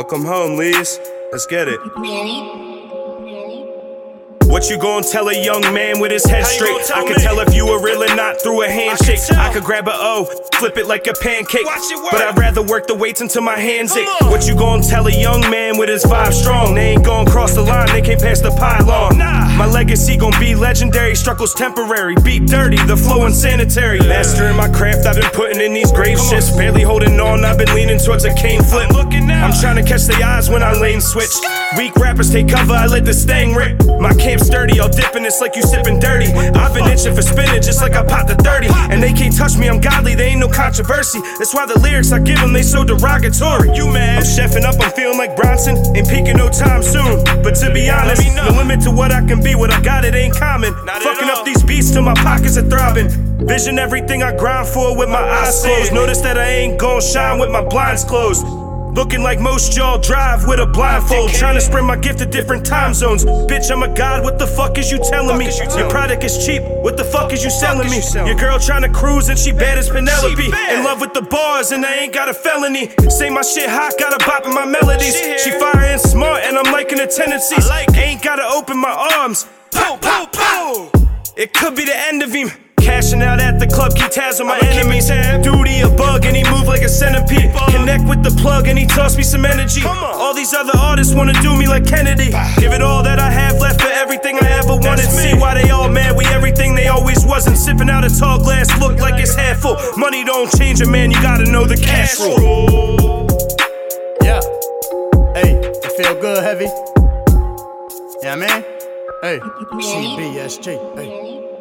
Welcome home, Lees. Let's get it. What you gon' tell a young man with his head straight? I can me? tell if you were real or not through a handshake. tell. I could grab a O, flip it like a pancake. Watch it. But I'd rather work the weights until my hands Come ache. on. What you gon' tell a young man with his vibe strong? They ain't gon' cross the line, they can't pass the pylon. Nah. My legacy gon' be legendary, struggles temporary. Beat dirty, the flow unsanitary. Mastering my craft, I've been putting in these grave shifts. Barely holding on, I've been leaning towards a cane flip. I'm looking now. I'm trying to catch the eyes when I lane switch. Weak rappers take cover, I let the stang rip. My camp's dirty, all dipping, it's like you sipping dirty. I've been itching for spinach, just like I popped the 30. And they can't touch me, I'm godly, they ain't no controversy. That's why the lyrics I give them, they so derogatory. You mad? I'm chefing up, I'm feeling like Bronson. Ain't peaking no time soon. But to be honest, no limit to what I can be, what I got, it ain't common. Not Fucking up these beats till my pockets are throbbing. Vision everything I grind for with my eyes closed. Notice that I ain't gon' shine with my blinds closed. Looking like most y'all drive with a blindfold. Trying to spread my gift to different time zones. Bitch, I'm a god, what the fuck is you telling me? you Your product is cheap, what the fuck is you selling me? Your girl trying to cruise and she bad as Penelope. In love with the bars and I ain't got a felony. Say my shit hot, got a bop in my melodies. She here. She fire and smart and I'm liking the tendencies. Ain't gotta open my arms. Pow, pow, pow. It could be the end of him. Cashing out at the club, keep tabs on my enemies. it with the plug and he tossed me some energy. All these other artists wanna do me like Kennedy. Give it all that I have left for everything I ever wanted. See why they all mad? We everything they always wasn't. Sipping out a tall glass, look like it's half full. Money don't change a man, you gotta know the cash rule. Yeah. Hey, it feel good, heavy. Yeah, man. Hey, CBSG. Hey.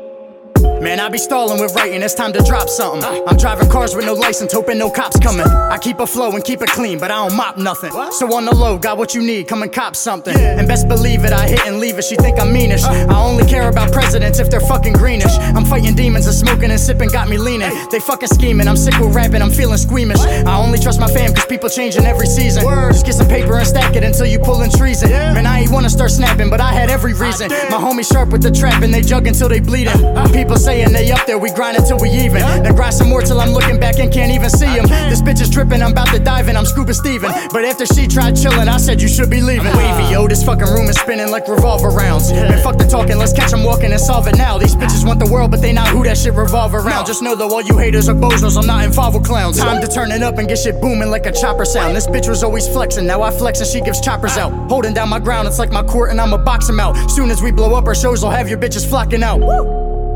Man, I be stalling with writing, it's time to drop something. I'm driving cars with no license, hoping no cops coming. I keep a flow and keep it clean, but I don't mop nothing. So on the low, got what you need, come and cop something. And best believe it, I hit and leave it, she think I'm meanish. I only care about presidents if they're fucking greenish. I'm fighting demons and smoking and sipping got me leaning. They fucking scheming, I'm sick with rapping, I'm feeling squeamish. I only trust my fam cause people changing every season. Just get some paper and stack it until you pullin' treason. Man, I wanna start snapping, but I had every reason. My homies sharp with the trap and they jug until they bleeding. People saying they up there, we grind until we even. Then grind some more till I'm looking back and can't even see him. This bitch is tripping, I'm about to dive in, I'm scuba Steven. But after she tried chilling, I said you should be leaving. Wavy, yo, this fucking room is spinning like revolver rounds. Man, fuck the talking, let's catch 'em walking and solve it now. These bitches want the world, but they not who that shit revolve around. Just know though, all you haters are bozos, I'm not involved with clowns. Time to turn it up and get shit booming like a chopper sound. This bitch was always flexing, now I flex and she gives choppers out. Holding down my ground, it's like my court and I'ma box 'em out. Soon as we blow up, our shows will have your bitches flocking out.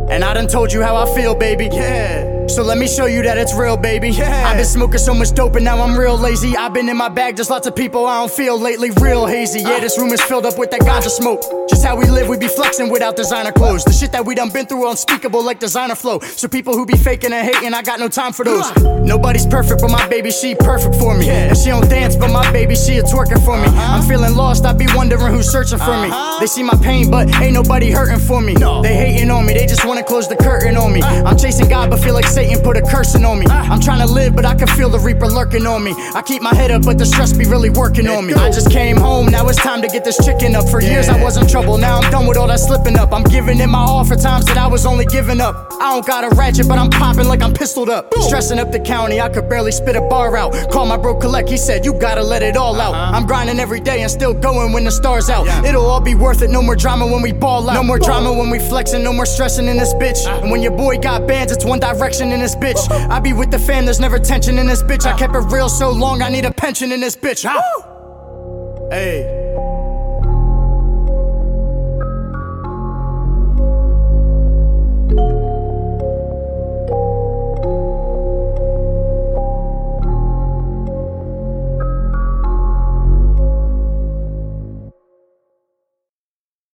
And I done told you how I feel, baby. Yeah. So let me show you that it's real, baby. Yeah. I've been smoking so much dope and now I'm real lazy. I've been in my bag, just lots of people I don't feel lately. Real hazy. Yeah, this room is filled up with that ganja smoke. Just how we live, we be flexing without designer clothes. The shit that we done been through unspeakable like designer flow. So people who be faking and hating, I got no time for those. Nobody's perfect, but my baby, she perfect for me. And she don't dance, but my baby, she a twerking for me. I'm uh-huh. feeling lost, I be wondering who's searching for me. Uh-huh. They see my pain, but ain't nobody hurting for me. They hating on me, they just wanna close the curtain on me. Uh. I'm chasing God, but feel like Satan put a cursing on me. Uh. I'm trying to live, but I can feel the reaper lurking on me. I keep my head up, but the stress be really working on me. I just came home, now it's time to get this chicken up. For years I was in trouble, now I'm done with all that slipping up. I'm giving it my all for times that I was only giving up. I don't got a ratchet, but I'm popping like I'm pistoled up. Stressing up the county, I could barely spit a bar out. Call my bro collect, he said, You gotta let it all out. Uh-huh. I'm grinding every day and still going when the stars out. It'll all be worth it, no more drama when we ball out. No more drama when we flexing, no more stressing in this bitch. Uh-huh. And when your boy got bands, it's one direction in this bitch. I be with the fam, there's never tension in this bitch. I uh-huh. kept it real so long, I need a pension in this bitch. Hey.